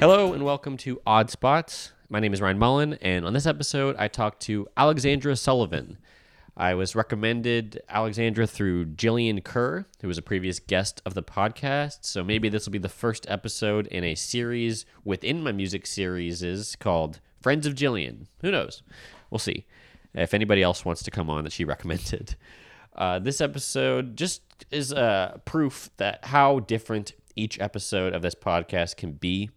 Hello and welcome to Odd Spots. My name is Ryan Mullen, and on this episode, I talked to Alexandra Sullivan. I was recommended Alexandra through Jillian Kerr, who was a previous guest of the podcast. So maybe this will be the first episode in a series within my music series is called Friends of Jillian. Who knows? We'll see. If anybody else wants to come on that she recommended. Uh, this episode just is uh, proof that how different each episode of this podcast can be.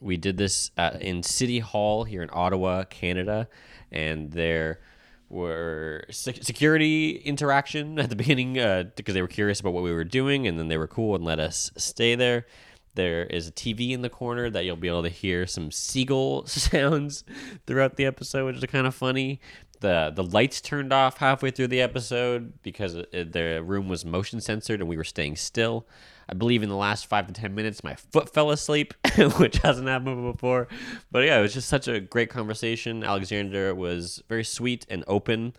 We did this uh, in City Hall here in Ottawa, Canada, and there were sec- security interaction at the beginning uh, because they were curious about what we were doing, and then they were cool and let us stay there. There is a TV in the corner that you'll be able to hear some seagull sounds throughout the episode, which is kind of funny. the The lights turned off halfway through the episode because it, the room was motion censored and we were staying still. I believe in the last five to ten minutes, my foot fell asleep, which hasn't happened before. But yeah, it was just such a great conversation. Alexander was very sweet and open.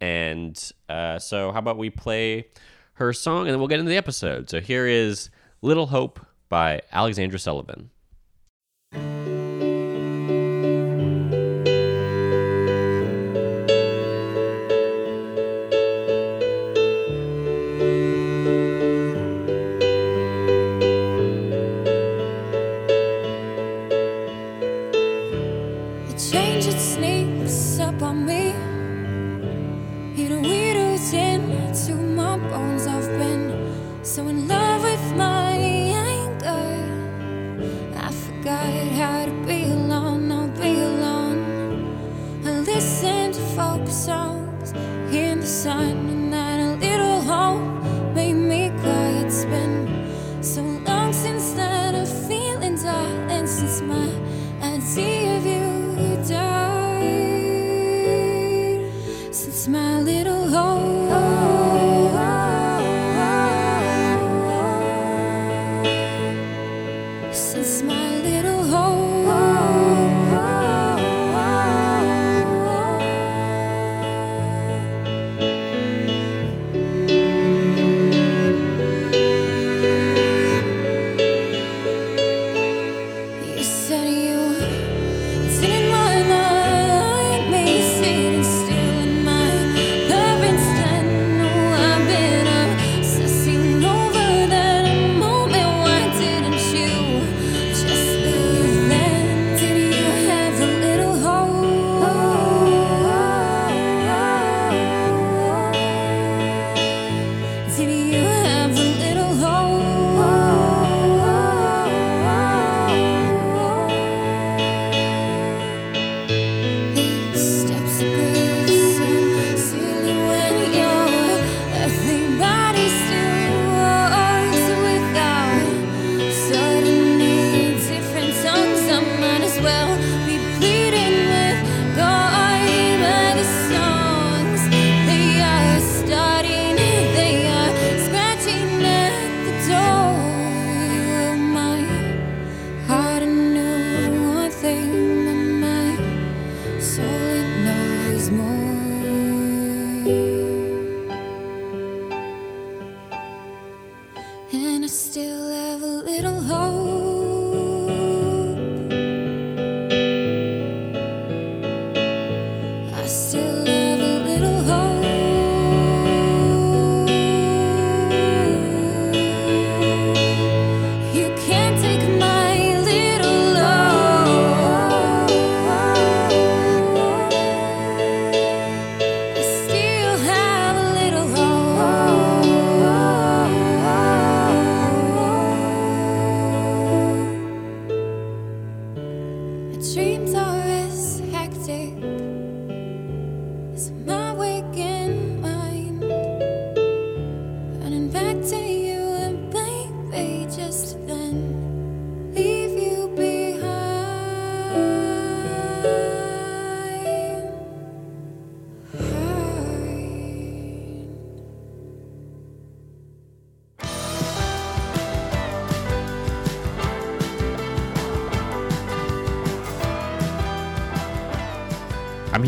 And uh, so, how about we play her song and then we'll get into the episode? So, here is Little Hope by Alexandra Sullivan.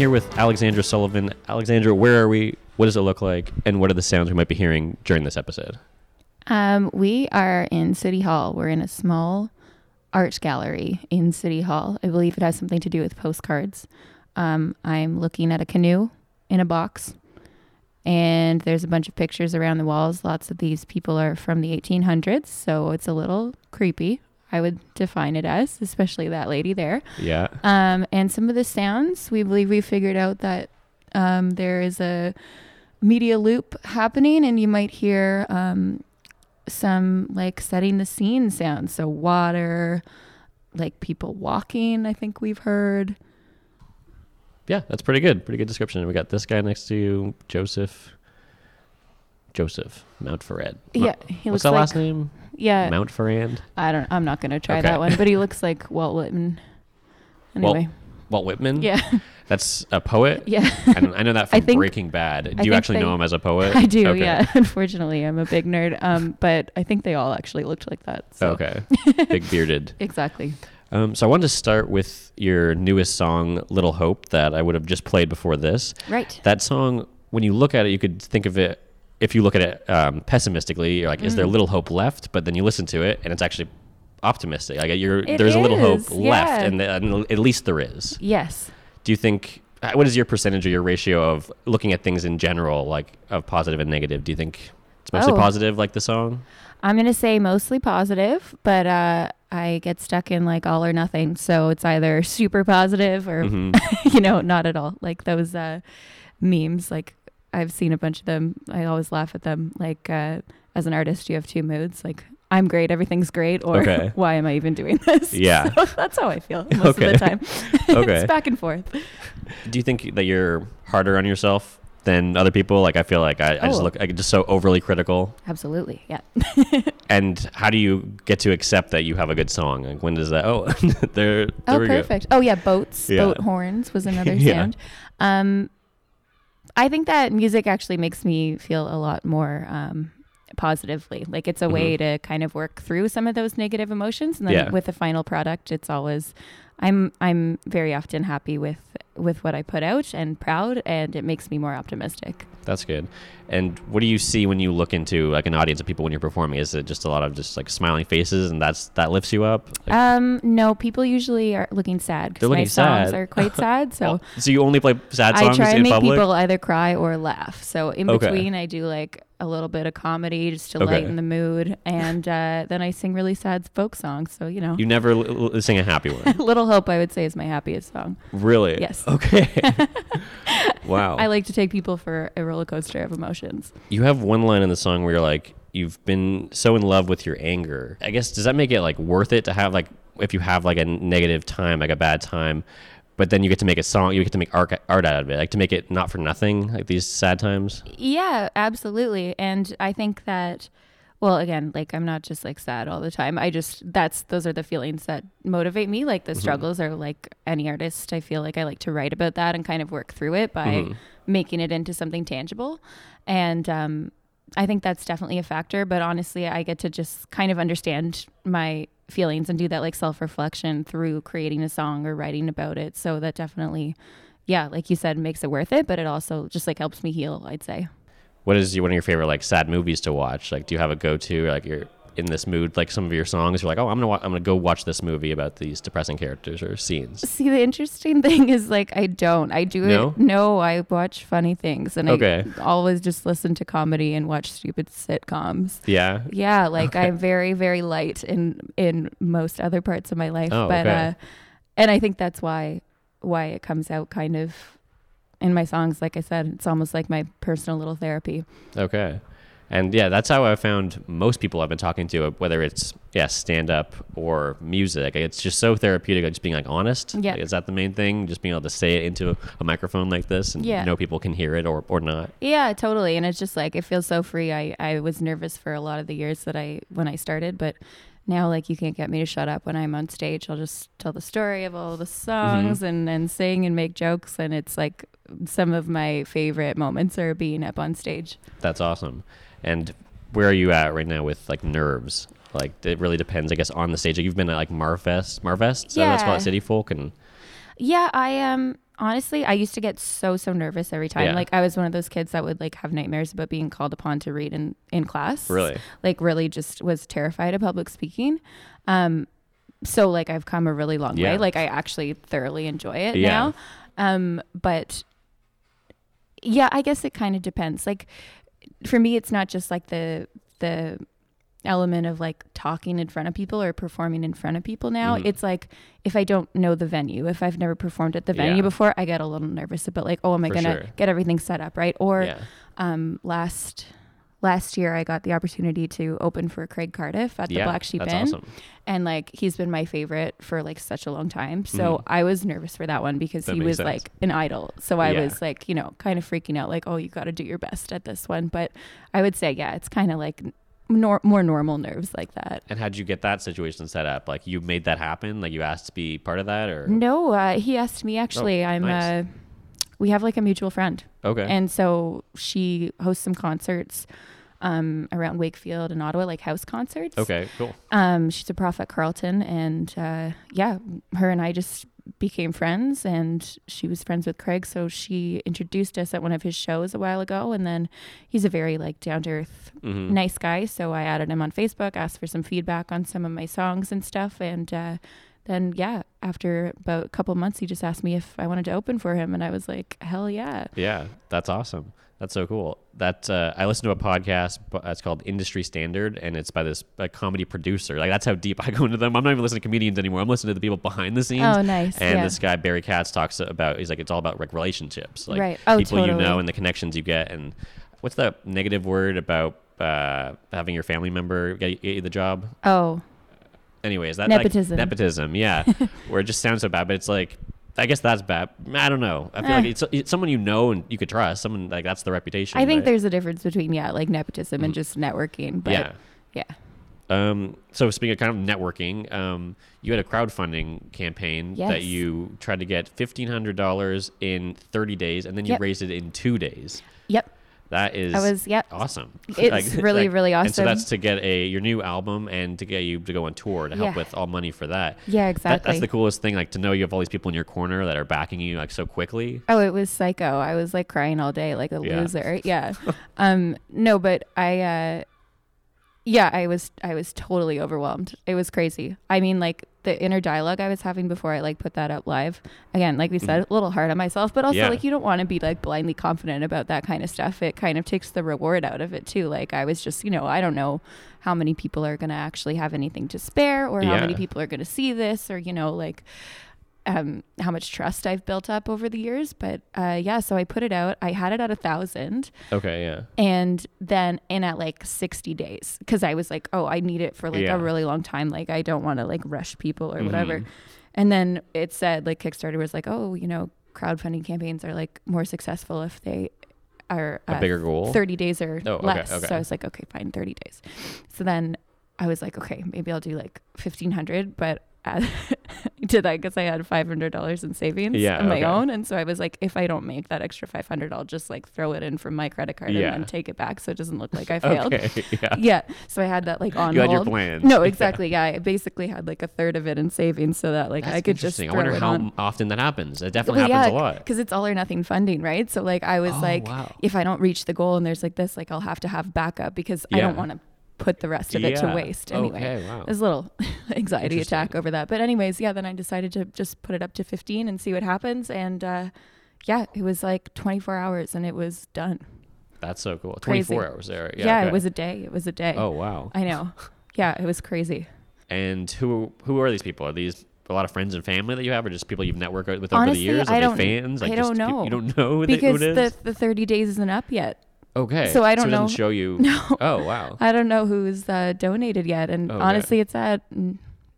Here with Alexandra Sullivan. Alexandra, where are we? What does it look like? And what are the sounds we might be hearing during this episode? Um, we are in City Hall. We're in a small art gallery in City Hall. I believe it has something to do with postcards. Um, I'm looking at a canoe in a box, and there's a bunch of pictures around the walls. Lots of these people are from the 1800s, so it's a little creepy. I would define it as, especially that lady there. Yeah. Um, and some of the sounds, we believe we figured out that um, there is a media loop happening, and you might hear um, some like setting the scene sounds. So, water, like people walking, I think we've heard. Yeah, that's pretty good. Pretty good description. We got this guy next to you, Joseph. Joseph Montferrand. Yeah, he What's looks that like, last name? Yeah, Montferrand. I don't. I'm not gonna try Okay. that one, but he looks like Walt Whitman. Walt- Anyway, Walt Whitman. yeah, That's a poet. yeah. I, don't- I know that from think- Breaking Bad. Do I you actually they- know him as a poet? I do. Okay. Yeah. Unfortunately, I'm a big nerd. Um, but I think they all actually looked like that. So. Okay. Big bearded. Exactly. Um, so I wanted to start with your newest song, "Little Hope," that I would have just played before this. Right. That song, when you look at it, you could think of it. If you look at it um, pessimistically, you're like, "Is Mm. there little hope left?" But then you listen to it, and it's actually optimistic. Like you're, It there's a little hope is, left, yeah. and, and at least there is. Yes. Do you think? uh, What is your percentage or your ratio of looking at things in general, like of positive and negative? Do you think it's mostly Oh. positive, like the song? I'm gonna say mostly positive, but uh, I get stuck in like all or nothing. So it's either super positive or hmm you know not at all. Like those uh, memes. Like I've seen a bunch of them. I always laugh at them. Like uh, as an artist, you have two moods. Like I'm great, everything's great, or Okay. why am I even doing this? Yeah. So that's how I feel most Okay. of the time. Okay. it's back and forth. Do you think that you're harder on yourself than other people? Like I feel like I, I just Oh. look I'm just so overly critical. Absolutely. Yeah. And how do you get to accept that you have a good song? Like when does that? Oh, there, there Oh, we go. perfect. Oh, yeah, boats, Yeah. boat horns was another Yeah. sound. Um, I think that music actually makes me feel a lot more um, positively. Like it's a way to kind of work through some of those negative emotions, and then Mm-hmm. Yeah. with the final product, it's always. I'm I'm very often happy with with what I put out and proud, and it makes me more optimistic. That's good. And what do you see when you look into like an audience of people when you're performing? Is it just a lot of just like smiling faces and that's that lifts you up? Like, Um, no, people usually are looking sad because my looking songs are quite sad. So oh, so you only play sad songs I try and make public? people either cry or laugh. So in Okay. between, I do like a little bit of comedy just to Okay. lighten the mood, and uh, then I sing really sad folk songs. So you know, you never l- l- sing a happy one. "Little Hope" I would say is my happiest song. really? Yes. Okay. wow. I like to take people for a roller coaster of emotions. You have one line in the song where you're like, you've been so in love with your anger. I guess does that make it like worth it to have like if you have like a negative time, like a bad time, but then you get to make a song, you get to make art art out of it, like to make it not for nothing, like these sad times. Yeah, absolutely. And I think that well, again, like I'm not just like sad all the time. I just that's those are the feelings that motivate me. Like the struggles are like any artist. I feel like I like to write about that and kind of work through it by making it into something tangible. And um I think that's definitely a factor, but honestly, I get to just kind of understand my feelings and do that like self-reflection through creating a song or writing about it. So that definitely yeah, like you said, makes it worth it, but it also just like helps me heal, I'd say. What is your, one of your favorite like sad movies to watch? Like, do you have a go to? Like, you're in this mood, like some of your songs, you're like, oh, I'm gonna wa- I'm gonna go watch this movie about these depressing characters or scenes. See, the interesting thing is like I don't. I do No? it. No, I watch funny things, and Okay. I always just listen to comedy and watch stupid sitcoms. Yeah. Yeah, like I'm very, very light in in most other parts of my life, Oh, but okay. uh, and I think that's why why it comes out kind of in my songs. Like I said, it's almost like my personal little therapy. Okay. And yeah, that's how I found most people I've been talking to, whether it's yeah stand up or music. It's just so therapeutic, like, just being like honest. Yeah. Like, is that the main thing? Just being able to say it into a microphone like this, and Yeah. know people can hear it or or not. Yeah, totally. And it's just like it feels so free. I I was nervous for a lot of the years that I when I started, but now like you can't get me to shut up when I'm on stage. I'll just tell the story of all the mm-hmm. songs and and sing and make jokes and it's like some of my favorite moments are being up on stage. That's awesome. And where are you at right now with like nerves? Like it really depends, I guess, on the stage. Like, you've been at like Marvest, Marvest, so that's Yeah. called City Folk, and Yeah, I um honestly I used to get so so nervous every time. Yeah. Like I was one of those kids that would like have nightmares about being called upon to read in in class. Really? Like really just was terrified of public speaking. Um so like I've come a really long Yeah. way. Like I actually thoroughly enjoy it Yeah. now. Um, but yeah, I guess it kind of depends. Like for me, it's not just like the the element of like talking in front of people or performing in front of people now. Mhm. It's like if I don't know the venue, if I've never performed at the venue Yeah. before, I get a little nervous about like, oh, am I For gonna sure. get everything set up right? Or yeah. um, last last year, I got the opportunity to open for Craig Cardiff at the yeah. Black Sheep That's Inn, awesome. and like he's been my favorite for like such a long time. So Mhm. I was nervous for that one because That he was sense. like an idol. So I Yeah. was like, you know, kind of freaking out, like, oh, you got to do your best at this one. But I would say, yeah, it's kind of like nor- more normal nerves like that. And how'd you get that situation set up? Like you made that happen? Like you asked to be part of that, or No, uh, he asked me actually. I'm. Oh, nice. Uh, we have like a mutual friend, okay, and so she hosts some concerts um, around Wakefield and Ottawa, like house concerts. okay, cool. Um, she's a prof at Carleton, and uh, yeah, her and I just became friends, and she was friends with Craig, so she introduced us at one of his shows a while ago, and then he's a very like down to earth, Mhm. nice guy. So I added him on Facebook, asked for some feedback on some of my songs and stuff, and uh, then yeah, after about a couple months, he just asked me if I wanted to open for him, and I was like, hell yeah. Yeah, that's awesome. That's so cool. That uh, I listened to a podcast. It's called Industry Standard, and it's by this a comedy producer. Like that's how deep I go into them. I'm not even listening to comedians anymore. I'm listening to the people behind the scenes. Oh, nice. And yeah. this guy Barry Katz talks about. He's like, it's all about like relationships, like Right. Oh, people you know and the connections you get. And what's the negative word about uh, having your family member get, get you the job? oh, Anyways, that Nepotism. Like, nepotism, yeah. where it just sounds so bad, but it's like. I guess that's bad. I don't know. I feel Eh. like it's, it's someone you know and you could trust. Someone like that's the reputation. I think but- there's a difference between yeah, like nepotism and just networking. But yeah. yeah. Um, so speaking of kind of networking, um, you had a crowdfunding campaign that you tried to get fifteen hundred dollars in thirty days, and then you Yep. raised it in two days. Yep. That is I was yeah. awesome. It's really, really awesome. And so that's to get a your new album and to get you to go on tour to help Yeah. with all money for that. Yeah, That, exactly. that's the coolest thing, like to know you have all these people in your corner that are backing you like so quickly. Oh, it was psycho. I was like crying all day like a Yeah. loser. Yeah. um no, but I uh yeah, I was I was totally overwhelmed. It was crazy. I mean like the inner dialogue I was having before I like put that up live. Again, like we said, a little hard on myself, but also Mm-hmm. Yeah. like you don't want to be like blindly confident about that kind of stuff. It kind of takes the reward out of it too. Like I was just, you know, I don't know how many people are going to actually have anything to spare or how many people are going to see this or you know like um, how much trust I've built up over the years. But uh, yeah, so I put it out. I had it at a thousand, Okay, yeah. and then in at like sixty days, because I was like, oh, I need it for like Yeah. a really long time. Like I don't want to like rush people or whatever. Mhm. And then it said like Kickstarter was like, oh, you know, crowdfunding campaigns are like more successful if they are A uh, bigger goal. 30 days or Oh, okay, less. okay. So I was like, okay, fine, 30 days. So then I was like, okay, maybe I'll do like 1500, but I did that because I had $500 in savings Yeah, of my okay. own. And so I was like, if I don't make that extra 500, I'll just like throw it in from my credit card Yeah. and then take it back. So it doesn't look like I failed. Okay, yeah. Yeah. So I had that like on You had your hold. plan. No, exactly. Yeah. I basically had like a third of it in savings so that like That's I could just interesting. throw I wonder it how on. often that happens. It definitely Well, happens yeah, a lot. because it's all or nothing funding, right? So like I was Oh, like, wow. if I don't reach the goal and there's like this, like I'll have to have backup because I don't want to put the rest of it to waste anyway. Okay, wow. There's a little anxiety attack over that, but anyways, yeah. Then I decided to just put it up to 15 and see what happens, and uh, yeah, it was like 24 hours and it was done. That's so cool. Crazy. 24 hours there. Yeah, Yeah, okay. it was a day. It was a day. Oh, wow. I know. Yeah, it was crazy. And who who are these people? Are these a lot of friends and family that you have, or just people you've networked with over Honestly, the years? Are I they don't- fans? Like I just don't know. You don't know who, they, who because the the 30 days isn't up yet. Okay. so I don't it know- show you. No. Oh, wow. I don't know who's uh, donated yet, and Okay. honestly, it's at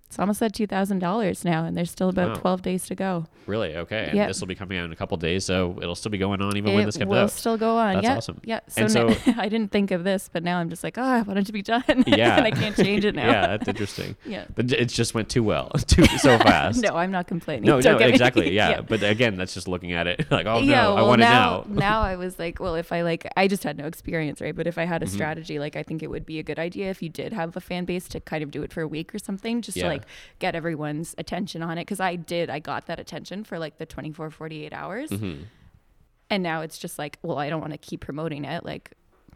it's almost at two thousand dollars now, and there's still about Wow. twelve days to go. Really? Okay. And Yeah. this will be coming out in a couple days, so it'll still be going on even when this comes out. It will still go on. That's yeah, awesome. Yeah. So, And so- I didn't think of this, but now I'm just like, oh, I want it to be done. Yeah. and I can't change it now. yeah, that's interesting. yeah. But it just went too well, too so fast. No, I'm not complaining. no, Don't no, exactly. Yeah. but again, that's just looking at it like, oh yeah, no, I want now, it now. now I was like, well, if I like, I just had no experience, right? But if I had Mm-hmm. a strategy, like, I think it would be a good idea if you did have a fan base to kind of do it for a week or something, just Yeah. to like get everyone's attention on it. Cause I did, I got that attention for like the 24, 48 hours. Mhm. And now it's just like, well, I don't want to keep promoting it. Like,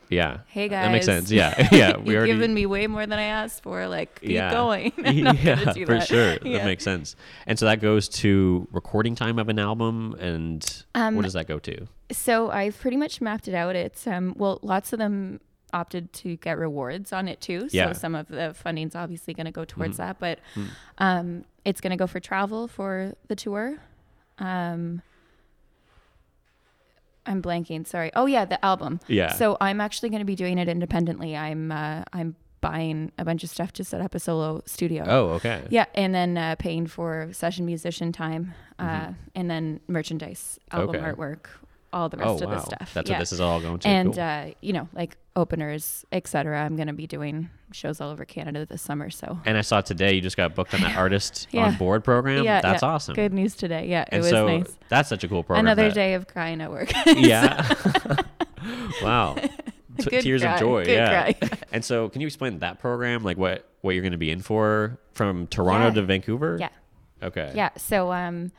Yeah. Hey guys. That makes sense. Yeah. Yeah. We You've already. given me way more than I asked for. Like, keep yeah. going. Yeah, for that. sure. Yeah. That makes sense. And so that goes to recording time of an album, and Um, what does that go to? So I've pretty much mapped it out. It's um well, lots of them opted to get rewards on it too. So Yeah. Mm-hmm. some of the funding's obviously going to go towards that, but um, it's going to go for travel for the tour. Um, I'm blanking. Sorry. Oh yeah, the album. Yeah. So I'm actually going to be doing it independently. I'm uh, I'm buying a bunch of stuff to set up a solo studio. Oh, okay. Yeah, and then uh, paying for session musician time, uh, and then merchandise, album Mm-hmm. Okay. artwork, all the rest Oh, of wow. the stuff. That's yeah. what this is all going to. And cool. uh, you know, like openers, etc. I'm gonna be doing shows all over Canada this summer. So and I saw today you just got booked on that artist Yeah. on board program. yeah, That's yeah. awesome. Good news today. Yeah, And it was so nice. that's such a cool program. Another that- day of crying at work. Yeah. wow. T- tears cry, of joy. good yeah. cry. and so, can you explain that program? Like what what you're going to be in for from Toronto to Vancouver? yeah. Okay. Yeah. So um,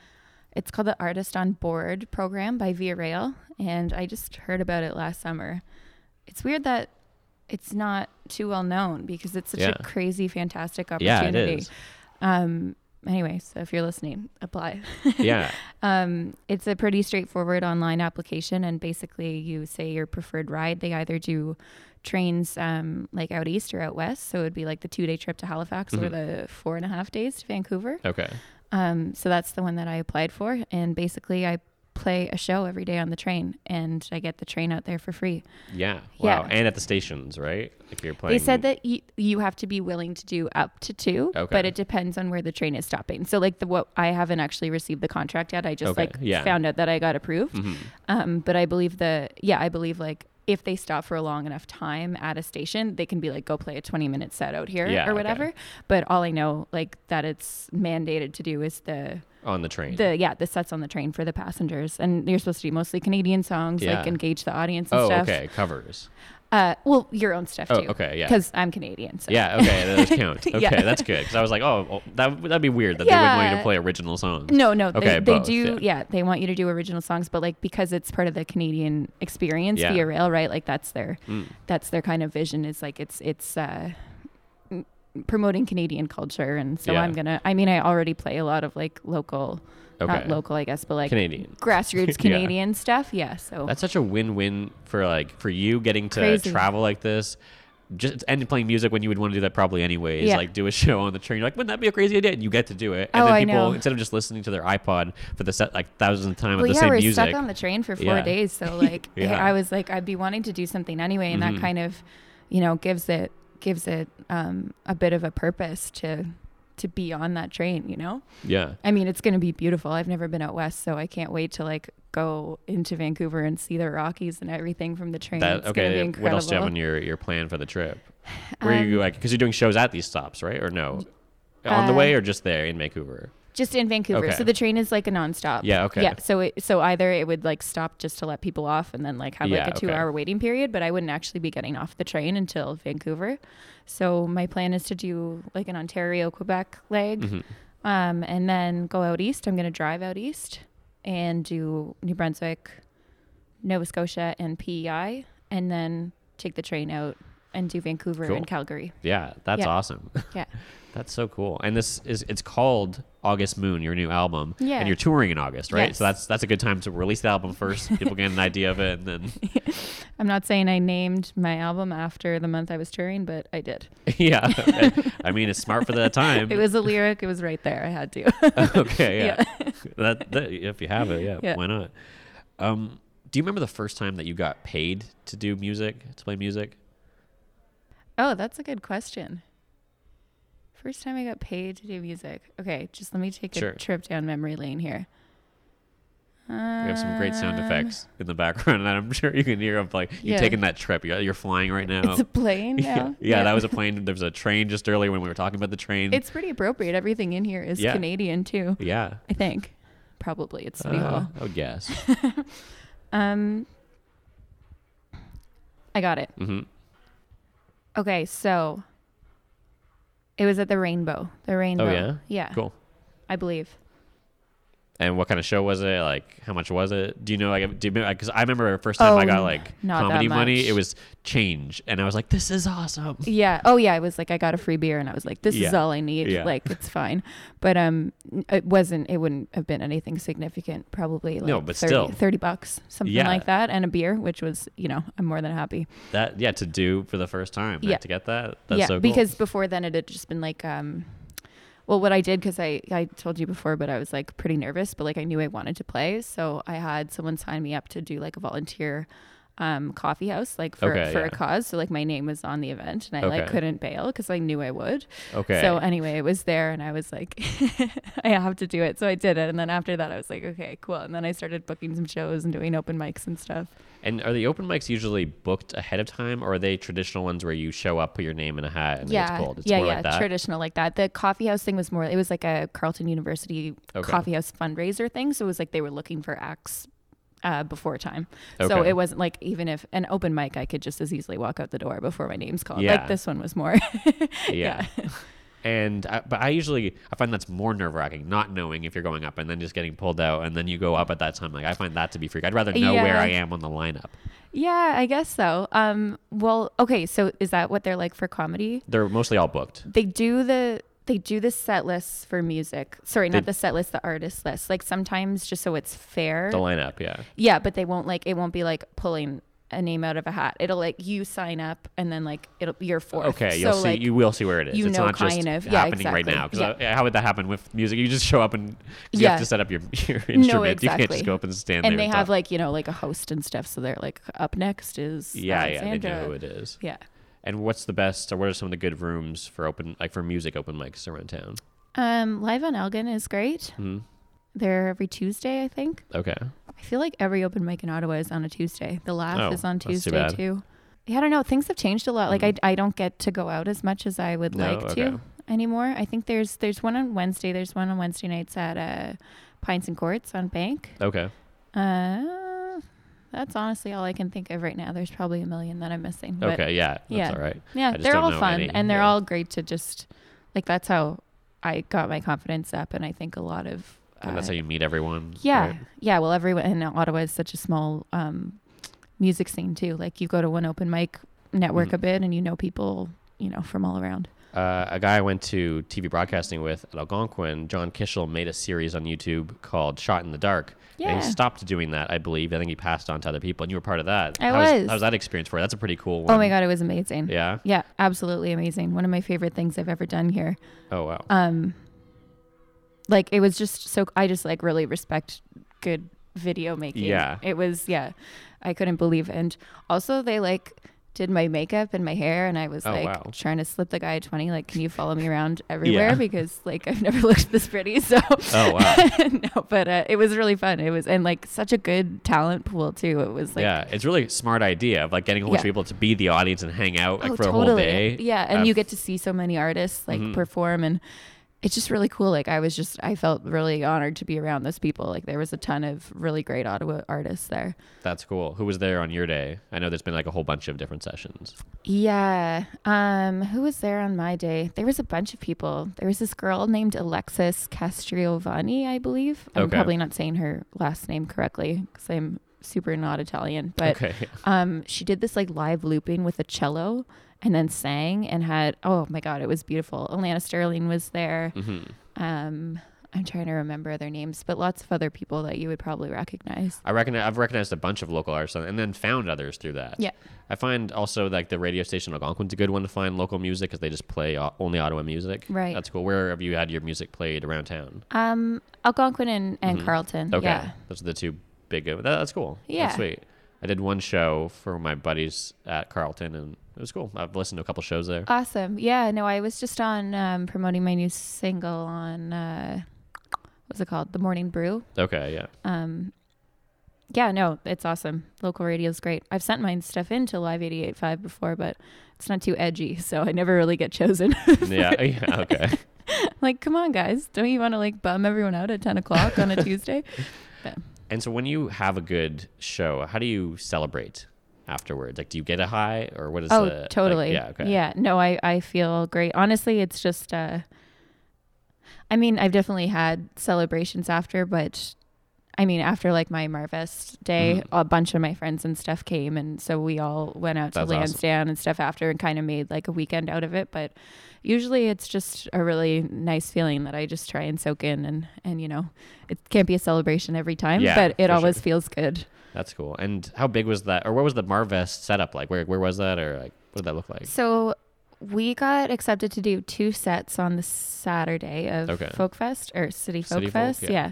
it's called the Artist on Board program by Via Rail, and I just heard about it last summer. It's weird that it's not too well known because it's such Yeah. a crazy, fantastic opportunity. Yeah, it is. Um. Anyway, so if you're listening, apply. Yeah. Um, it's a pretty straightforward online application, and basically, you say your preferred ride. They either do trains um, like out east or out west, so it would be like the two day trip to Halifax or the four and a half days to Vancouver. Okay. Um, so that's the one that I applied for, and basically, I play a show every day on the train, and I get the train out there for free. Yeah. Yeah. Wow. And at the stations, right? Like you're playing. They said that you, you have to be willing to do up to two, Okay. but it depends on where the train is stopping. So like the what I haven't actually received the contract yet. I just Okay, like yeah. Mm-hmm. found out that I got approved. Um, but I believe the yeah, I believe like if they stop for a long enough time at a station, they can be like go play a 20 minute set out here Yeah, or whatever. But all I know like that it's mandated to do is the on the train. the yeah, the sets on the train for the passengers. And you're supposed to do mostly Canadian songs, Yeah. like engage the audience and oh, stuff. okay. Covers. Uh well, your own stuff Oh, too. okay, yeah. Because I'm Canadian. So Yeah. Okay. Those count. Okay. Yeah. That's good. Because I was like, oh, well, that that'd be weird that they wouldn't want you to play original songs. No, no, they, Okay, they both, do. yeah. Yeah. they want you to do original songs, but like because it's part of the Canadian experience Yeah. Mm. via rail, right? Like that's their that's their kind of vision. Is like it's it's uh, promoting Canadian culture, and so Yeah. I'm gonna. I mean, I already play a lot of like local, not local, I guess, but like Canadian. grassroots Yeah. Canadian stuff. Yeah, so That's such a win-win for like for you getting to Crazy. travel like this. Just and playing music when you would want to do that probably anyways. Yeah. Like do a show on the train. You're like, wouldn't that be a crazy idea? And you get to do it. And Oh, then I people know. instead of just listening to their iPod for the set like thousandth time well, of the yeah, same we're music. stuck on the train for four Yeah. days, so like Yeah. Mm-hmm. I was like, I'd be wanting to do something anyway, and that kind of, you know, gives it gives it um, a bit of a purpose to to be on that train, you know. yeah. I mean, it's going to be beautiful. I've never been out west, so I can't wait to like go into Vancouver and see the Rockies and everything from the train. That it's okay. incredible. What else do you have on your your plan for the trip? Where are you Um, like because you're doing shows at these stops, right? Or no? On the Uh, way or just there in Vancouver? Just in Vancouver. Okay. So the train is like a nonstop. Yeah, okay. Yeah. So it, so either it would like stop just to let people off and then like have Yeah, like a two okay. hour waiting period, but I wouldn't actually be getting off the train until Vancouver. So my plan is to do like an Ontario Quebec leg, Mm-hmm. um, and then go out east. I'm gonna drive out east and do New Brunswick, Nova Scotia, and PEI, and then take the train out and do Vancouver Cool. and Calgary. Yeah, that's Yeah. awesome. Yeah. That's so cool. And this is it's called August Moon, your new album. Yeah. And you're touring in August, right? Yes. So that's that's a good time to release the album first. People get an idea of it and then I'm not saying I named my album after the month I was touring, but I did. Yeah. I mean it's smart for that time. It was a lyric. It was right there. I had to. okay, yeah. that, that if you have it, yeah, Yeah. why not? Um do you remember the first time that you got paid to do music, to play music? oh, that's a good question. First time I got paid to do music. Okay, just let me take Sure. a trip down memory lane here. We have some great sound Uh, effects in the background that I'm sure you can hear of like you Yeah. taking that trip. You're, you're flying right now. It's a plane yeah. now. yeah, that was a plane. There was a train just earlier when we were talking about the train. It's pretty appropriate. Everything in here is Yeah. Canadian too. yeah. I think. Probably it's City Uh, Hall. I would guess. Um, I got it. hmm Okay, so it was at the Rainbow. The oh, Rainbow. Oh, yeah? Yeah. Cool. I believe. And what kind of show was it? Like, how much was it? Do you know? Like, do you because I remember first time I Oh, got like comedy money, it was change, and I was like, "This is awesome." Yeah. Oh yeah. I was like, I got a free beer, and I was like, this is all I need. Yeah. Like, it's fine. But um, it wasn't. It wouldn't have been anything significant. Probably like No, but 30, still. 30 bucks, something Yeah. like that, and a beer, which was, you know, I'm more than happy. That yeah, to do for the first time, Yeah. to get that. That's yeah, so cool. because before then it had just been like, um, well, what I did because I I told you before, but I was like pretty nervous, but like I knew I wanted to play, so I had someone sign me up to do like a volunteer. Um, coffee house like for Okay, for yeah. a cause so like my name was on the event and I like couldn't bail because I knew I would okay, So anyway, it was there, and I was like, I have to do it. So I did it, and then after that, I was like, okay, cool. And then I started booking some shows and doing open mics and stuff. and are the open mics usually booked ahead of time, or are they traditional ones where you show up, put your name in a hat, and yeah, it's pulled? It's yeah, more yeah, like that. traditional like that. The coffee house thing was more. It was like a Carleton University Okay. coffee house fundraiser thing. So it was like they were looking for acts. Uh, before time, so it wasn't like even if an open mic, I could just as easily walk out the door before my name's called. Yeah. Like this one was more, yeah. And I, but I usually I find that's more nerve wracking, not knowing if you're going up and then just getting pulled out, and then you go up at that time. Like I find that to be freak. I'd rather know where I am on the lineup. yeah, I guess so. Um, well, okay, so is that what they're like for comedy? They're mostly all booked. they do the they do the set lists for music. Sorry, They- not the set list, the artist list. Like sometimes just so it's fair. The lineup, yeah. yeah, but they won't like it won't be like pulling a name out of a hat. It'll like you sign up and then like it'll you're fourth. Okay, you'll so, see. like, you will see where it is. you it's know not just kind of- yeah, happening right now. Because how would that happen with music? You just show up and you Yeah. have to set up your, your instrument. No, exactly. You can't just go up and stand and there. they and have talk. like you know like a host and stuff. So they're like up next is yeah, yeah, they know who it is. Yeah. And what's the best, or what are some of the good rooms for open, like for music open mics around town? Um, live on Elgin is great. hmm They're every Tuesday, I think. Okay. I feel like every open mic in Ottawa is on a Tuesday. The Laugh Oh, is on too Tuesday bad. too. Yeah, I don't know. Things have changed a lot. Like Mhm. I, I don't get to go out as much as I would No? like Okay. to anymore. I think there's there's one on Wednesday. There's one on Wednesday nights at uh, Pints and Quarts on Bank. Okay. Uh, that's honestly all I can think of right now. There's probably a million that I'm missing. But okay. Yeah. That's yeah. all right. yeah, they're all fun any. and they're Yeah. all great to just like that's how I got my confidence up and I think a lot of And that's uh, how you meet everyone. yeah, right? yeah. Well, everyone in Ottawa is such a small um, music scene too. Like you go to one open mic, network Mhm. a bit, and you know people, you know, from all around. Uh, a guy I went to TV broadcasting with at Algonquin, John Kishel, made a series on YouTube called Shot in the Dark. Yeah. And he stopped doing that, I believe. I think he passed on to other people, and you were part of that. I how was. How was that experience for you? That's a pretty cool one. Oh my god, it was amazing. Yeah. Yeah, absolutely amazing. One of my favorite things I've ever done here. Oh wow. Um, like it was just so I just like really respect good video making. Yeah. it was yeah, I couldn't believe. It. And also they like did my makeup and my hair, and I was Oh, like wow. trying to slip the guy a twenty. Like, can you follow me around everywhere Yeah. because like I've never looked this pretty. So Oh wow. no, but uh, it was really fun. It was and like such a good talent pool too. It was like yeah, it's really a smart idea of like getting a whole bunch of people to be the audience and hang out like oh, for a totally. whole day. Yeah, and you get to see so many artists like Mhm. perform, and it's just really cool. Like I was just, I felt really honored to be around those people. Like there was a ton of really great Ottawa artists there. That's cool. Who was there on your day? I know there's been like a whole bunch of different sessions. Yeah. Um, who was there on my day? There was a bunch of people. There was this girl named Alexis Castriovani, I believe. I'm Okay. probably not saying her last name correctly because I'm super not Italian, but okay. um, she did this like live looping with a cello and then sang and had oh my god, it was beautiful. Alana Sterling was there. hmm Um, I'm trying to remember their names, but lots of other people that you would probably recognize. I reckon I've recognized a bunch of local artists and then found others through that. Yeah. I find also like the radio station Algonquin's a good one to find local music because they just play only Ottawa music. Right. That's cool. Where have you had your music played around town? Um, Algonquin and, and Mhm. Carleton. Okay. Yeah. Those are the two big. That, that's cool. Yeah. That's sweet. I did one show for my buddies at Carleton and it was cool. I've listened to a couple shows there. Awesome. Yeah. No, I was just on um, promoting my new single on uh, what's it called? The Morning Brew. Okay. Yeah. Um, yeah. No, it's awesome. Local radio is great. I've sent my stuff into Live 88.5 before, but it's not too edgy, so I never really get chosen. yeah. Yeah. Okay. like, come on, guys! Don't you want to like bum everyone out at 10 o'clock on a Tuesday? And so when you have a good show, how do you celebrate afterwards? Like, do you get a high or what is oh the like- totally yeah. Okay. yeah no i i feel great honestly it's just uh I mean, I've definitely had celebrations after, but I mean, after like my Marvest day, Mhm. a bunch of my friends and stuff came, and so we all went out to That's awesome. Lansdowne and stuff after, and kind of made like a weekend out of it. But usually, it's just a really nice feeling that I just try and soak in, and and you know, it can't be a celebration every time, Yeah, but it always sure. feels good. That's cool. And how big was that, or what was the Marvest setup like? Where where was that, or like what did that look like? So we got accepted to do two sets on the Saturday of Okay. Folk Fest or City Folk City Folk, Fest. yeah. yeah.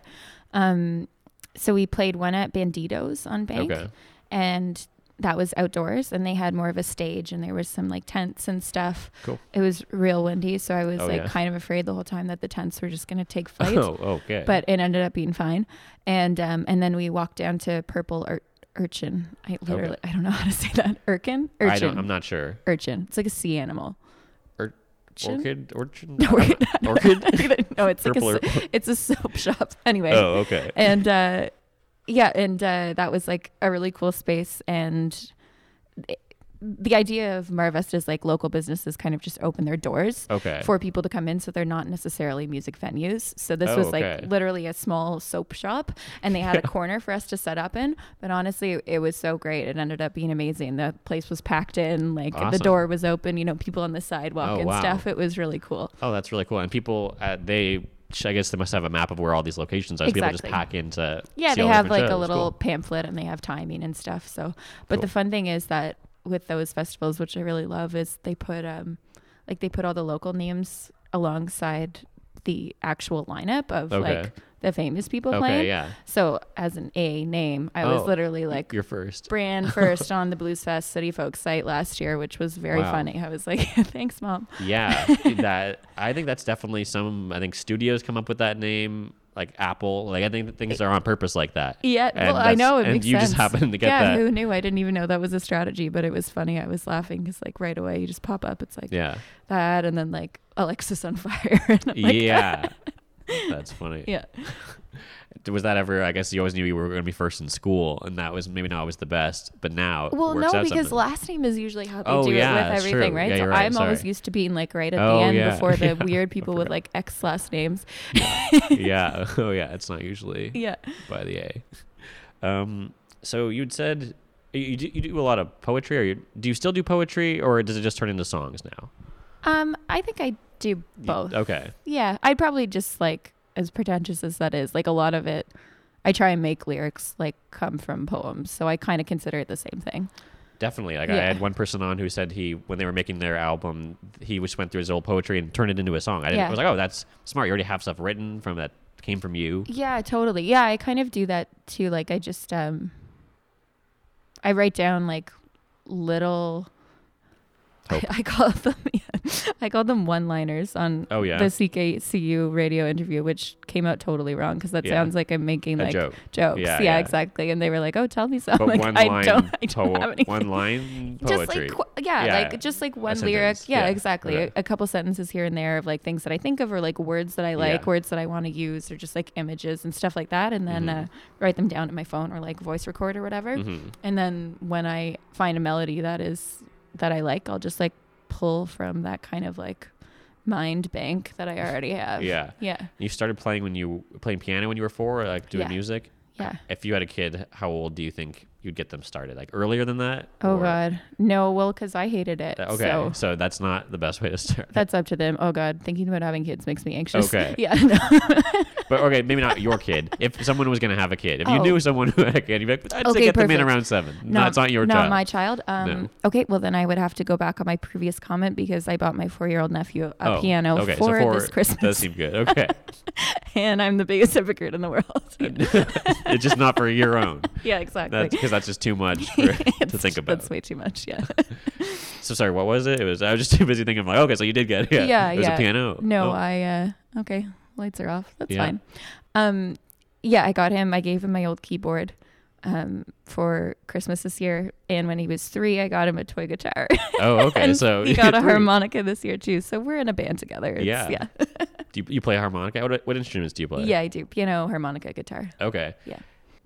Um, so we played one at Banditos on Bank, Okay. and that was outdoors, and they had more of a stage, and there was some like tents and stuff. Cool. It was real windy, so I was Oh, like yeah. kind of afraid the whole time that the tents were just gonna take flight. Oh, okay. But it ended up being fine, and um, and then we walked down to Purple Ur- Urchin. I literally I don't know how to say that. Urchin. Urchin. I don't. I'm not sure. urchin. It's like a sea animal. Orchid, orchid, No, orchid. orchid. no, it's like a, it's a soap shop. Anyway, Oh, okay. and uh, yeah, and uh, that was like a really cool space. And th- the idea of Marvest is like local businesses kind of just open their doors Okay. for people to come in, so they're not necessarily music venues. So this Oh, was okay. like literally a small soap shop, and they had a corner for us to set up in. But honestly, it was so great. It ended up being amazing. The place was packed in, like the door was open. You know, people on the sidewalk Oh, and wow. stuff. It was really cool. Oh, that's really cool. And people, uh, they, I guess they must have a map of where all these locations are. So people just pack into. Yeah, they have like a little Cool. pamphlet and they have timing and stuff. So, but Cool. the fun thing is that with those festivals, which I really love, is they put um, like they put all the local names alongside the actual lineup of Okay. like the famous people Okay, playing. yeah. So as an A name, I Oh, was literally like You're first. brand first on the Blues Fest City Folk site last year, which was very Wow. funny. I was like, thanks, mom. Yeah, that I think that's definitely some. I think studios come up with that name, like Apple. Like I think things are on purpose like that. Yeah, And well, I know it and makes you sense. just happen to get yeah, that. who knew? I didn't even know that was a strategy, but it was funny. I was laughing because like right away you just pop up. It's like Yeah, that, and then like Alexisonfire. like, yeah. That's funny. yeah. Was that ever? I guess you always knew you were going to be first in school, and that was maybe not always the best, but now Well, no, because something. last name is usually how they Oh, do yeah, it with everything, true. right? Yeah, so right, I'm always used to being like right at Oh, the end yeah. before the weird people with like X last names. yeah. Oh, yeah. It's not usually Yeah. by the A. Um. So you'd said you do, you do a lot of poetry, or you, do you still do poetry, or does it just turn into songs now? Um, I think I do both. Okay. Yeah, I'd probably just like as pretentious as that is, like a lot of it. I try and make lyrics like come from poems, so I kind of consider it the same thing. Definitely. Like I had one person on who said he, when they were making their album, he just went through his old poetry and turned it into a song. I, didn't, Yeah. I was like, oh, that's smart. You already have stuff written from that came from you. Yeah, totally. Yeah, I kind of do that too. Like I just um I write down like little Hope. I, call them I call them one-liners on Oh yeah, the CKCU radio interview, which came out totally wrong because that Yeah. sounds like I'm making a like joke. jokes. Yeah, Yeah, exactly. And they were like, "Oh, tell me something." But like, one I line, don't, I don't po- have anything. one line Just poetry. like qu- yeah, like just like one lyric. Yeah, exactly. A, a couple sentences here and there of like things that I think of or like words that I like, words that I want to use, or just like images and stuff like that, and then Mhm. uh, write them down in my phone or like voice record or whatever. Mhm. And then when I find a melody that is that I like, I'll just like pull from that kind of like mind bank that I already have. Yeah. Yeah. You started playing when you playing piano when you were four, or like doing Yeah. music. Yeah. If you had a kid, how old do you think you'd get them started? Like earlier than that? Oh Or- God, no. Well, because I hated it. Okay, So so that's not the best way to start. that's up to them. Oh God, thinking about having kids makes me anxious. Okay. Yeah. No. But okay, maybe not your kid. If someone was going to have a kid, if you Oh. knew someone who had a kid, you'd be like, I'd say Okay, get them in around seven. No, it's not your not child. my child. Um, No. Okay, well then I would have to go back on my previous comment because I bought my four-year-old nephew a Oh, piano okay, so for this Christmas, Does seem good. Okay, and I'm the biggest hypocrite in the world. it's just not for your own. yeah, exactly. That's because that's just too much for, to think about. That's way too much. Yeah. So sorry, what was it? It was I was just too busy thinking like, okay, so you did get it. Yeah, Yeah, it was yeah. a piano. No, Oh. I uh okay, lights are off. That's Yeah. fine. Um yeah, I got him I gave him my old keyboard um for Christmas this year and when he was 3 I got him a toy guitar. Oh, okay. so he got a three. harmonica this year too. So we're in a band together. It's- Yeah. Yeah. Do you, you play harmonica? What, what instruments do you play? Yeah, I do. Piano, harmonica, guitar. Okay. Yeah.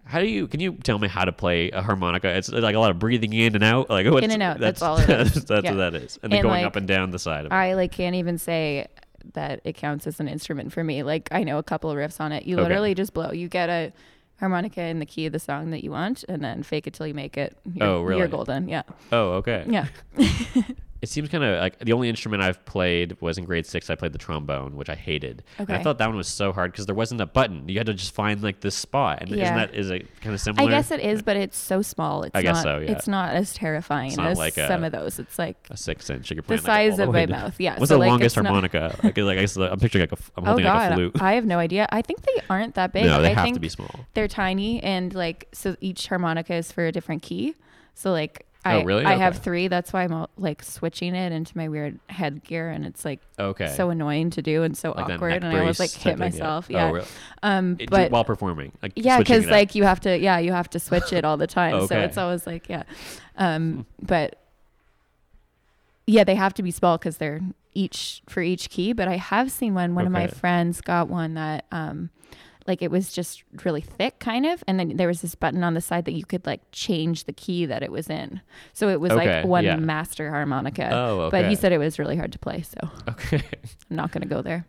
How do you? Can you tell me how to play a harmonica? It's like a lot of breathing in and out. Like what's, In and out, that's all it is. That's Yeah. what that is. And then going like, up and down the side of it. I like can't even say that it counts as an instrument for me. Like I know a couple of riffs on it. You Okay. literally just blow. You get a harmonica in the key of the song that you want, and then fake it till you make it. You're, Oh, really? You're golden. Yeah. Oh, okay. Yeah. It seems kind of like the only instrument I've played was in grade six. I played the trombone, which I hated. And I thought that one was so hard because there wasn't a button. You had to just find like this spot. And isn't that is it kind of similar? I guess it is, but it's so small. It's I guess not, so, yeah. It's not as terrifying not as like a- some of those. It's like a six inch. You could the play, like, size of my mouth. Yeah. What's so, the like, longest harmonica? like, like I guess I'm picturing like a, I'm Oh holding like a God, flute. I have no idea. I think they aren't that big. no, they I have to be small. they're tiny and like so each harmonica is for a different key. So like Oh, I really? I have three. That's why I'm like switching it into my weird headgear and it's like Okay. so annoying to do and so Like awkward and I always like hit type thing, yeah. myself. Oh, Yeah. really? Um It- but while performing, like yeah, because like you have to yeah, you have to switch it all the time. So it's always like yeah. Um but yeah, they have to be small because they're each for each key. But I have seen one. One of my friends got one that um like it was just really thick kind of and then there was this button on the side that you could like change the key that it was in so it was Okay, like one yeah. master harmonica Oh, okay. but he said it was really hard to play so okay. i'm not going to go there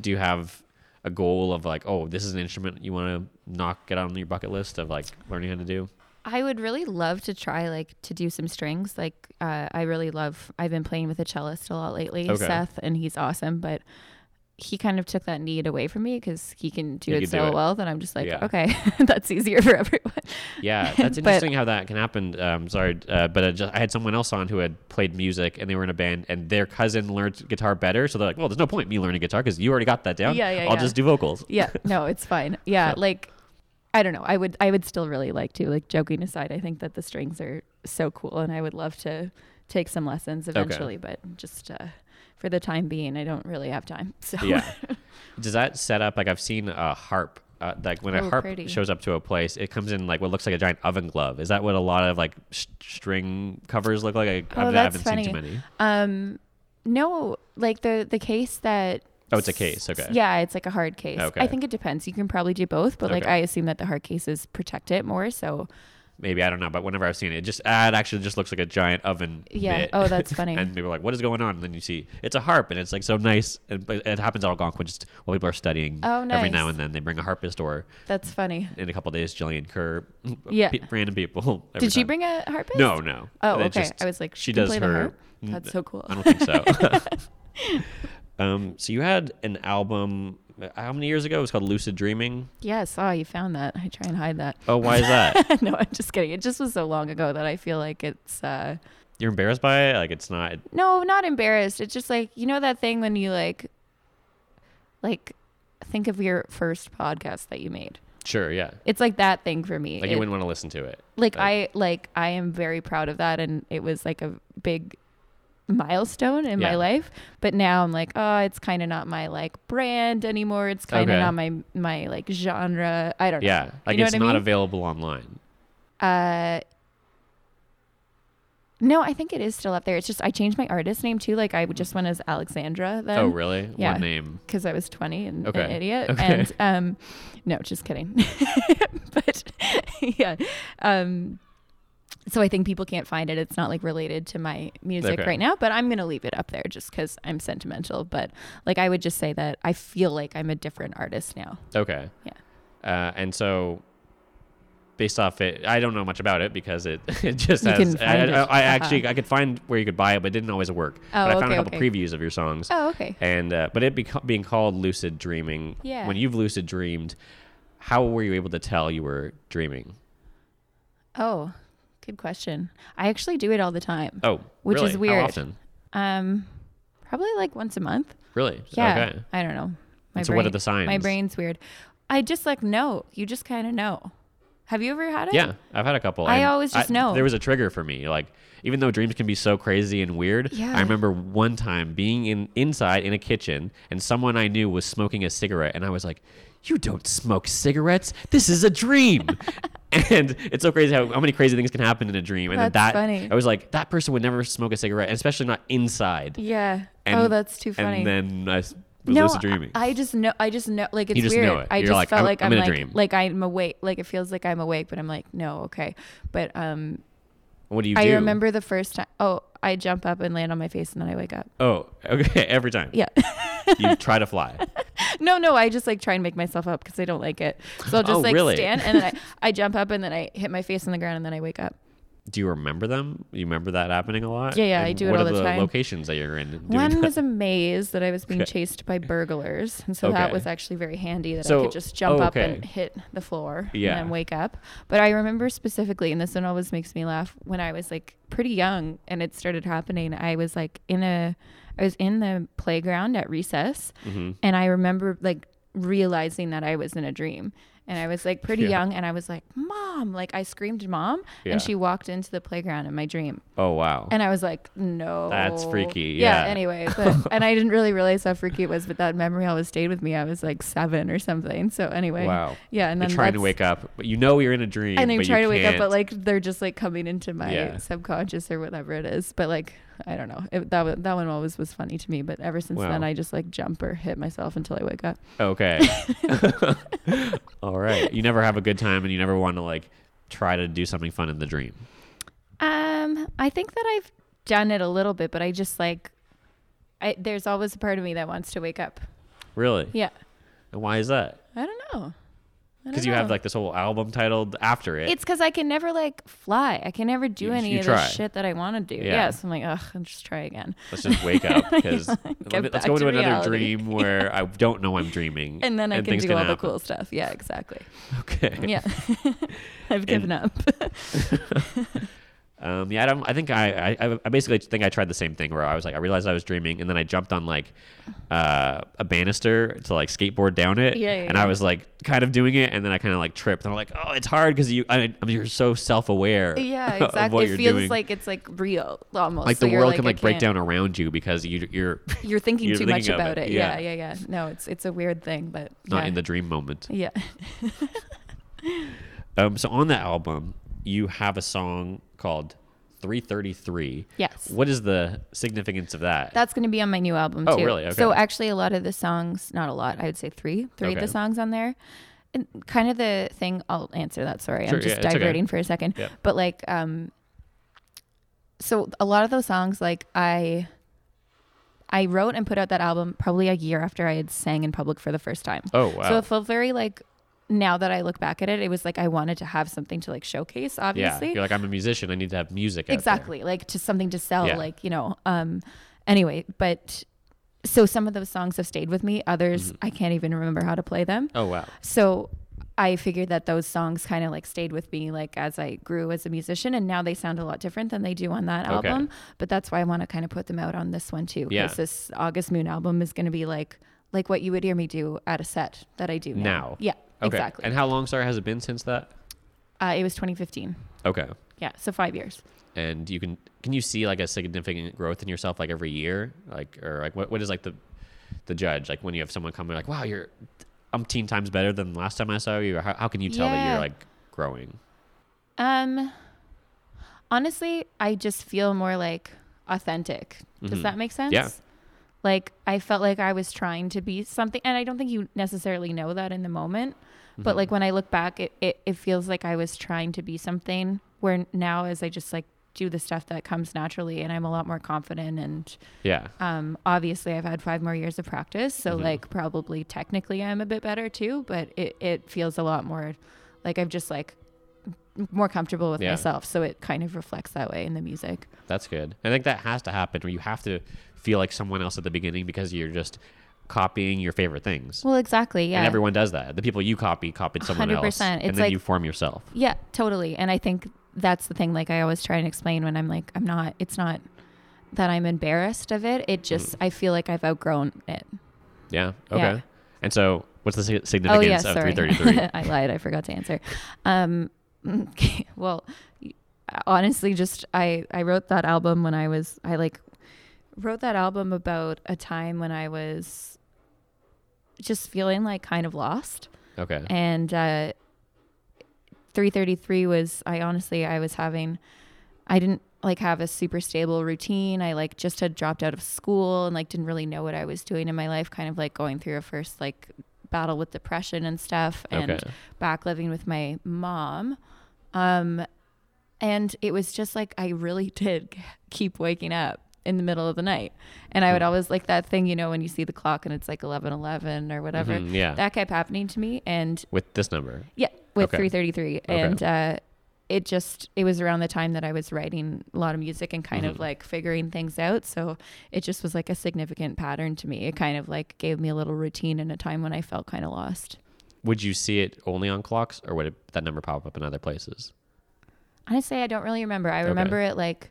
Do you have a goal of like, oh, this is an instrument you want to knock get on your bucket list of like learning how to do? I would really love to try like to do some strings. Like uh, I really love. I've been playing with a cellist a lot lately, Okay. Seth, and he's awesome. But he kind of took that need away from me because he can do He it can do so it. well that I'm just like, Yeah. okay, that's easier for everyone. Yeah, that's But- interesting how that can happen. Um, sorry, uh, but I, just, I had someone else on who had played music and they were in a band and their cousin learned guitar better. So they're like, well, there's no point me learning guitar because you already got that down. Yeah, yeah, I'll yeah. just do vocals. yeah, no, it's fine. Yeah, Yeah. like I don't know. I would I would still really like to. Like joking aside, I think that the strings are so cool, and I would love to take some lessons eventually. But just uh, for the time being, I don't really have time. So Yeah. Does that set up like I've seen a harp? Uh, like when a Oh, harp pretty. shows up to a place, it comes in like what looks like a giant oven glove. Is that what a lot of like sh- string covers look like? I, Oh, I that's haven't funny. seen too many. Um, no, like the the case that. Oh, it's a case, okay. Yeah, it's like a hard case. Okay. I think it depends. You can probably do both, but like I assume that the hard cases protect it more. So Maybe I don't know, but whenever I've seen it, it just ah, it actually just looks like a giant oven. Yeah. Oh, that's funny. and people are like, "What is going on?" And then you see it's a harp, and it's like so nice. And it happens at Algonquin just while people are studying. Oh, nice. Every now and then they bring a harpist, or that's funny. in a couple of days, Jillian Kerr. Yeah. pe- random people. Did she bring a harpist? No, no. Oh, It okay. just- I was like, she does play the her. harp? That's so cool. I don't think so. um, so you had an album. Uh, How many years ago? It was called Lucid Dreaming. Yes. Oh, you found that. I try and hide that. Oh, why is that? no, I'm just kidding. It just was so long ago that I feel like it's uh You're embarrassed by it? Like it's not. no, not embarrassed. It's just like you know that thing when you like like think of your first podcast that you made. Sure, yeah. It's like that thing for me. Like It- you wouldn't want to listen to it. like like- I like I am very proud of that and it was like a big milestone in Yeah. my life but now I'm like oh it's kind of not my like brand anymore it's kind of Okay. not my my like genre I don't know Yeah, like know it's not mean? available online. Uh, no, I think it is still up there. It's just I changed my artist name too. Like I just went as Alexandra then. oh, really? yeah. One name. Because I was 20 and an idiot. Okay. And um, no, just kidding. but yeah. Um, so I think people can't find it. It's not like related to my music Okay. right now, but I'm gonna leave it up there just because I'm sentimental. But like I would just say that I feel like I'm a different artist now. Okay. Yeah. Uh, and so, based off it, I don't know much about it because it it just You has. can I, it. I, I Uh-huh. actually I could find where you could buy it, but it didn't always work. Oh, but I found okay, a couple okay. previews of your songs. Oh, okay. And uh, but it beco- being called lucid dreaming. Yeah. When you've lucid dreamed, how were you able to tell you were dreaming? Oh, good question. I actually do it all the time. Oh, Which really? is weird. How often? Um, probably like once a month. Really? Yeah. Okay. I don't know. My so what are the signs? My brain's weird. I just like know. You just kind of know. Have you ever had it? Yeah, I've had a couple. I always just know. There was a trigger for me. Like even though dreams can be so crazy and weird, Yeah. I remember one time being in inside in a kitchen and someone I knew was smoking a cigarette, and I was like, "You don't smoke cigarettes. This is a dream." and it's so crazy how, how many crazy things can happen in a dream. And then That's that funny. I was like, that person would never smoke a cigarette, and especially not inside. Yeah. And, oh, that's too funny. And then I was no, dreaming. I I just know. I just know. Like it's you just weird. know it. I You're just like, felt I'm- like I'm I'm, in a like dream. like I'm awake. Like it feels like I'm awake, but I'm like no, okay. But um, What do you do? I do? remember the first time. Oh, I jump up and land on my face, and then I wake up. Oh, okay. Every time. Yeah. you try to fly. no, no, I just like try and make myself up because I don't like it. So I'll just Oh, like really? stand and then I, I jump up and then I hit my face on the ground and then I wake up. Do you remember them? You remember that happening a lot? Yeah, yeah, I do it what all the the time. locations that you're in? doing One that? was a maze that I was being Okay. chased by burglars, and so that was actually very handy that I could just jump oh, up and hit the floor Yeah. and then wake up. But I remember specifically, and this one always makes me laugh, when I was like pretty young and it started happening. I was like in a, I was in the playground at recess, Mm-hmm. and I remember like realizing that I was in a dream. And I was like pretty Yeah. young, and I was like, "Mom!" Like I screamed, "Mom!" Yeah. And she walked into the playground in my dream, Oh wow. and I was like, no. That's freaky, yeah. anyway, but, and I didn't really realize how freaky it was, but that memory always stayed with me. I was like seven or something. So anyway. wow. Yeah. And You're then trying to wake up, but you know you're in a dream. And I but try you to wake up, but like they're just like coming into my Yeah. subconscious or whatever it is. But like, I don't know. It, that, that one always was funny to me. But ever since Wow. then, I just like jump or hit myself until I wake up. Okay. All right. You never have a good time, and you never want to like try to do something fun in the dream. Um, I think that I've done it a little bit, but I just like, I, there's always a part of me that wants to wake up. Really? Yeah. And why is that? I don't know. Because you have like this whole album titled after it. It's because I can never like fly. I can never do You- any you of try. the shit that I want to do. Yeah. So I'm like, ugh, I'll just try again. Let's just wake up because Get let's back go to into another reality. dream where I don't know I'm dreaming, And then I can things do all the happen. cool stuff. Yeah, exactly. Okay. Yeah. I've given up. Um, yeah, I don't. I think I, I, I basically think I tried the same thing where I was like, I realized I was dreaming, and then I jumped on like uh, a banister to like skateboard down it, Yeah, yeah, and I was like kind of doing it, and then I kind of like tripped, and I'm like, oh, it's hard because you, I, I mean, you're so self aware, yeah, exactly. It feels doing. like it's like real almost. like So the world can like break down around you because you, you're You're thinking you're too thinking much about it, it. yeah. Yeah. yeah, yeah, No, it's it's a weird thing, but not yeah. in the dream moment. yeah. Um, so on the album, you have a song called 333. Yes. What is the significance of that? That's going to be on my new album Oh, too. really? Okay. So actually, a lot of the songs, not a lot, I would say three, three of the songs on there. And kind of the thing, I'll answer that. Sorry, Sure, I'm just yeah, it's okay. diverting for a second. But like, um, so a lot of those songs, like I, I wrote and put out that album probably a year after I had sang in public for the first time. oh wow. So it felt very like. Now that I look back at it, it was like I wanted to have something to like showcase. yeah, Obviously, you're like I'm a musician. I need to have music. out there." exactly like to something to sell Yeah. like you know um anyway but so some of those songs have stayed with me others Mm-hmm. i can't even remember how to play them Oh wow. so i figured that those songs kind of like stayed with me like as i grew as a musician and now they sound a lot different than they do on that Okay. album but that's why i want to kind of put them out on this one too Yeah. because this august moon album is going to be like like what you would hear me do at a set that i do now, Now. yeah Okay. exactly And how long, sorry, has it been since that? uh, it was 2015 Okay. yeah so five years And you can can you see like a significant growth in yourself like every year, like or like what what is like the the judge like when you have someone come in like wow you're umpteen times better than last time I saw you. How how can you tell that you're like growing? Um honestly, I just feel more like authentic. Does Mhm. that make sense? Yeah. Like I felt like I was trying to be something and I don't think you necessarily know that in the moment. Mm-hmm. But like when I look back it, it, it feels like I was trying to be something where now as I just like do the stuff that comes naturally and I'm a lot more confident and Yeah. um obviously I've had five more years of practice. So Mhm. like probably technically I'm a bit better too, but it, it feels a lot more like I've just like more comfortable with Yeah. myself. So it kind of reflects that way in the music. That's good. I think that has to happen where you have to feel like someone else at the beginning because you're just copying your favorite things. Well, exactly. Yeah. And everyone does that. The people you copy copied someone else, 100%. and It's then like- you form yourself. yeah, totally. And I think that's the thing. Like I always try and explain when I'm like, I'm not, it's not that I'm embarrassed of it. It just, I feel like I've outgrown it. Yeah. Okay. Yeah. And so, what's the Oh significance yeah, of sorry. 333? I lied. I forgot to answer. Um, well, honestly, just I I wrote that album when I was I like wrote that album about a time when I was just feeling like kind of lost, okay. and uh, 333 was I honestly I was having I didn't like have a super stable routine. I like just had dropped out of school and like didn't really know what I was doing in my life, kind of like going through a first like battle with depression and stuff and Okay. back living with my mom. Um And it was just like I really did keep waking up in the middle of the night. And I would always like that thing, you know, when you see the clock and it's like 11 11 or whatever. Mhm, yeah. That kept happening to me. And With this number. yeah, with Okay. 333. And uh, it just, it was around the time that I was writing a lot of music and kind Mhm. of like figuring things out. So it just was like a significant pattern to me. It kind of like gave me a little routine in a time when I felt kind of lost. Would you see it only on clocks or would it, that number pop up in other places? Honestly, I don't really remember. I Okay. remember it like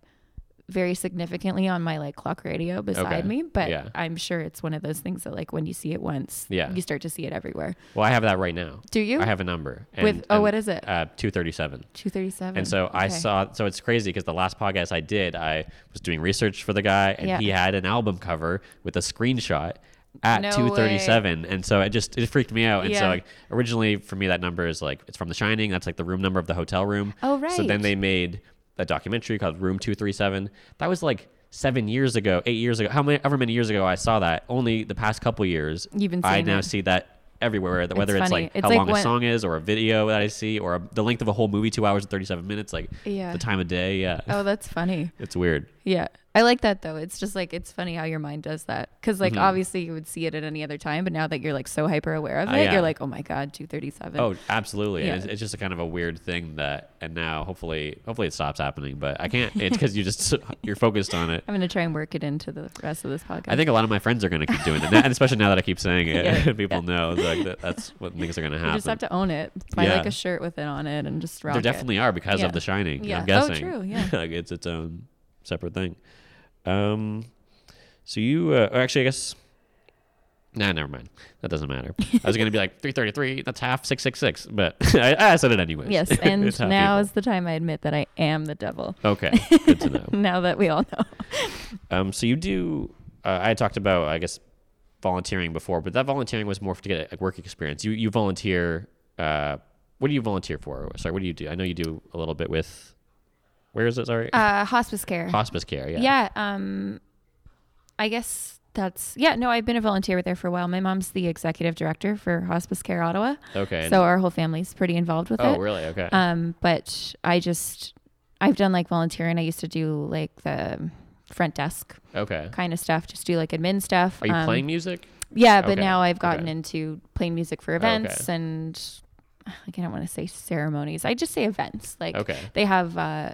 very significantly on my like clock radio beside Okay. me, but Yeah. I'm sure it's one of those things that like when you see it once, Yeah. you start to see it everywhere. Well, I have that right now. Do you? I have a number. And, With oh, and, what is it? Uh, 237. 237. And so I saw, so it's crazy because the last podcast I did, I was doing research for the guy and Yeah. he had an album cover with a screenshot at No 237. And so it just, it freaked me out. And so like originally for me, that number is like, it's from The Shining. That's like the room number of the hotel room. Oh, right So then they made a documentary called Room 237. That was like seven years ago, eight years ago, how many, however many years ago I saw that. Only the past couple years, You've been I seeing now see that everywhere. that Whether It's it's, like It's how like long a song is, or a video that I see, or a, the length of a whole movie, two hours and 37 minutes, like Yeah. the time of day. Yeah. Oh, that's funny. It's weird. Yeah. I like that though. It's just like it's funny how your mind does that. Cuz like Mhm. obviously you would see it at any other time, but now that you're like so hyper aware of Uh, it, yeah. you're like, "Oh my god, 237." Oh, absolutely. Yeah. It's, it's just a kind of a weird thing that, and now hopefully, hopefully it stops happening. But I can't. It's because you just you're focused on it. I'm going to try and work it into the rest of this podcast. I think a lot of my friends are going to keep doing it, and especially now that I keep saying it, Yeah, people know like that, that's what things are going to happen. you just have to own it. Buy like a shirt with it on it and just rock there it. definitely are because of The Shining. Yeah. I'm Oh, guessing. true, yeah. like it's its own separate thing. Um, so you uh, actually, I guess. Nah, never mind. That doesn't matter. I was gonna be like three thirty three. That's half six six six, but I, I said it anyways. Yes, and now people- is the time I admit that I am the devil. okay. Good to know. now that we all know. Um, so you do. Uh, I talked about, I guess, volunteering before, but that volunteering was more to get a work experience. You you volunteer. Uh, what do you volunteer for? Sorry, what do you do? I know you do a little bit with. Where is it? Sorry, Uh, hospice care. hospice care. Yeah. Yeah. Um, I guess that's yeah. No, I've been a volunteer there for a while. My mom's the executive director for Hospice Care Ottawa, Okay. so our whole family's pretty involved with oh, it. Oh, really? Okay. Um, but I just I've done like volunteering. I used to do like the front desk okay. kind of stuff, just do like admin stuff. Are you Um, playing music? Yeah, but Okay, now I've gotten okay. into playing music for Okay. events and like I don't want to say ceremonies. I just say events. Like Okay. they have uh,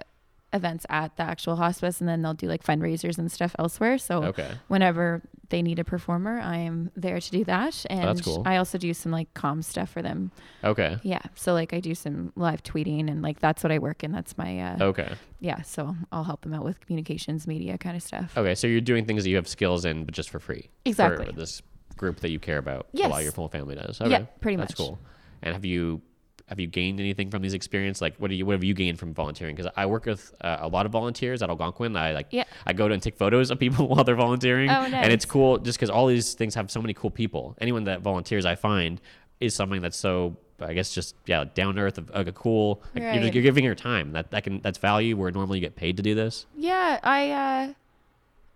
events at the actual hospice, and then they'll do like fundraisers and stuff elsewhere. So Okay. whenever they need a performer, I am there to do that. And Oh, that's cool. I also do some like comm stuff for them. Okay. Yeah. So like I do some live tweeting and like that's what I work in. That's my uh Okay. yeah. So I'll help them out with communications, media kind of stuff. Okay. So you're doing things that you have skills in, but just for free. Exactly. For this group that you care about. Yes. of your full family does. Yeah, Okay. pretty That's much. cool. And have you have you gained anything from these experience? Like, what do you what have you gained from volunteering? Because I work with uh, a lot of volunteers at Algonquin. I like Yeah. I go to and take photos of people while they're volunteering, Oh, and it's cool just because all these things have so many cool people. Anyone that volunteers, I find, is something that's so. I guess just yeah, down to earth, like a cool. Like you're, Right. you're giving your time. That that can that's value where normally you get paid to do this. Yeah, I uh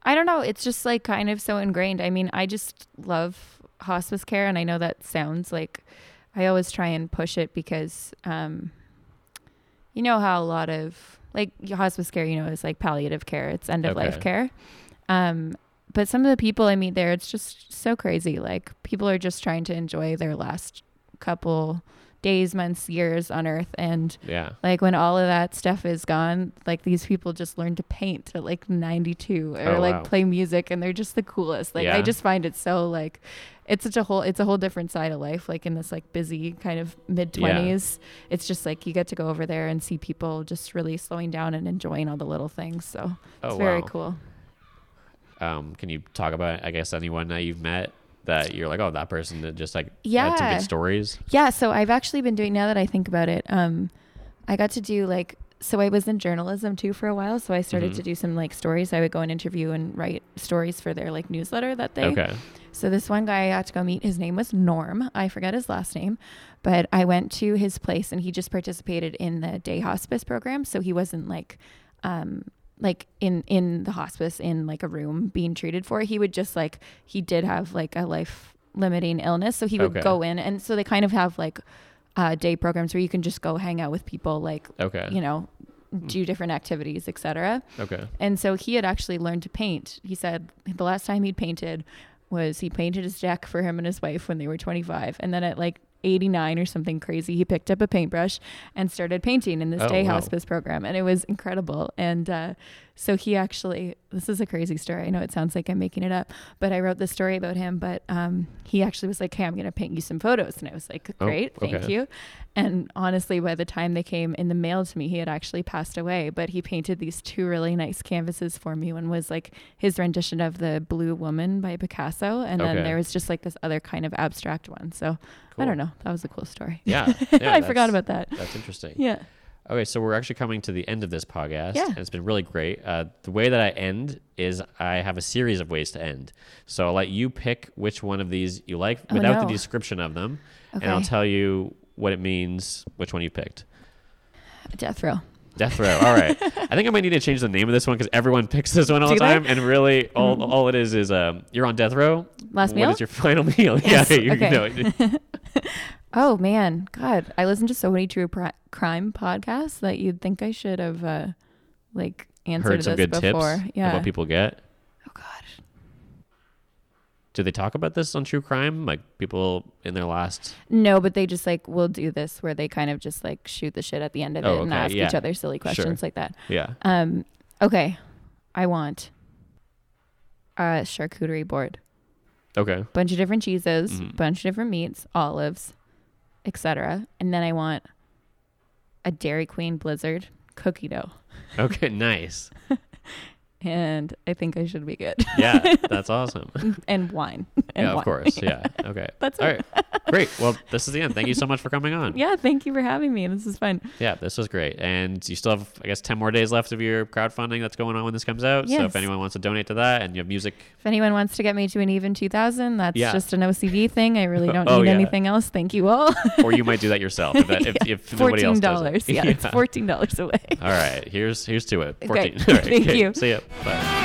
I don't know, it's just like kind of so ingrained. I mean, I just love hospice care and I know that sounds like I always try and push it because um you know how a lot of like hospice care, you know, is like palliative care, it's end of life Okay. care. Um but some of the people I meet there, it's just so crazy. Like people are just trying to enjoy their last couple days, months, years on earth and Yeah. like when all of that stuff is gone, like these people just learn to paint at like 92 or Oh, like wow. play music and they're just the coolest. Like Yeah. I just find it so like it's such a whole it's a whole different side of life like in this like busy kind of mid 20s. It's just like you get to go over there and see people just really slowing down and enjoying all the little things. So it's Oh, very wow. cool. Um, can you talk about I guess anyone that you've met that you're like, oh, that person that just like had some good stories. Yeah, so I've actually been doing now that I think about it. Um, I got to do like so I was in journalism too for a while, so I started Mhm. to do some like stories. I would go and interview and write stories for their like newsletter that they. Okay. So this one guy I got to go meet. His name was Norm. I forget his last name, but I went to his place and he just participated in the day hospice program. So he wasn't like, um, like in in the hospice in like a room being treated for. He would just like he did have like a life limiting illness, so he would Okay. go in and so they kind of have like uh, day programs where you can just go hang out with people like Okay. you know do different activities, etc. Okay. And so he had actually learned to paint. He said the last time he'd painted was he painted his deck for him and his wife when they were 25. And then at like 89 or something crazy, he picked up a paintbrush and started painting in this Oh, day wow. hospice program. And it was incredible. And uh, so he actually, this is a crazy story. I know it sounds like I'm making it up, but I wrote this story about him. But um, he actually was like, hey, I'm going to paint you some photos. And I was like, Oh, great, thank okay. you. And honestly, by the time they came in the mail to me, he had actually passed away. But he painted these two really nice canvases for me. One was like his rendition of the Blue Woman by Picasso, and Okay. then there was just like this other kind of abstract one. So I don't know. That was a cool story. Yeah. yeah I forgot about that. That's interesting. Yeah. Okay, so we're actually coming to the end of this podcast, Yeah. and it's been really great. Uh, the way that I end is I have a series of ways to end. So I'll let you pick which one of these you like Oh, without the description of them, and I'll tell you what it means, which one you picked. Death row. Death row. All right. I think I might need to change the name of this one because everyone picks this one all Do the they? time, and really, all, all it is is um, you're on death row. Last What meal? What is your final meal? Yes, Yeah. You, okay. know, Oh man, God! I listen to so many true pri- crime podcasts that you'd think I should have, uh, like, answered heard some this good before. tips Yeah. of what people get. oh God. Do they talk about this on true crime? Like people in their last. No, but they just like will do this where they kind of just like shoot the shit at the end of it Oh, and okay, ask yeah. each other silly questions like that. Yeah. Um, okay, I want a charcuterie board, Okay. bunch of different cheeses, Mhm. bunch of different meats, olives, etc. And then I want a Dairy Queen Blizzard cookie dough, Okay. Nice. and I think I should be good. Yeah, that's awesome. and wine. And yeah, of wine. course. Yeah. Okay. That's all it. right. Great. Well, this is the end. Thank you so much for coming on. Yeah, thank you for having me. This is fun. Yeah, this was great. And you still have, I guess, 10 more days left of your crowdfunding that's going on when this comes out. So if anyone wants to donate to that and you have music, If anyone wants to get me to an even 2000, that's Yeah. just an OCD thing. I really don't Oh, need yeah. anything else. Thank you all. or you might do that yourself if, that, if, if nobody else does $14. it. Yeah, it's $14 away. All right. Here's here's to it. Okay. 14. All right. Thank okay. you. See ya. Bye.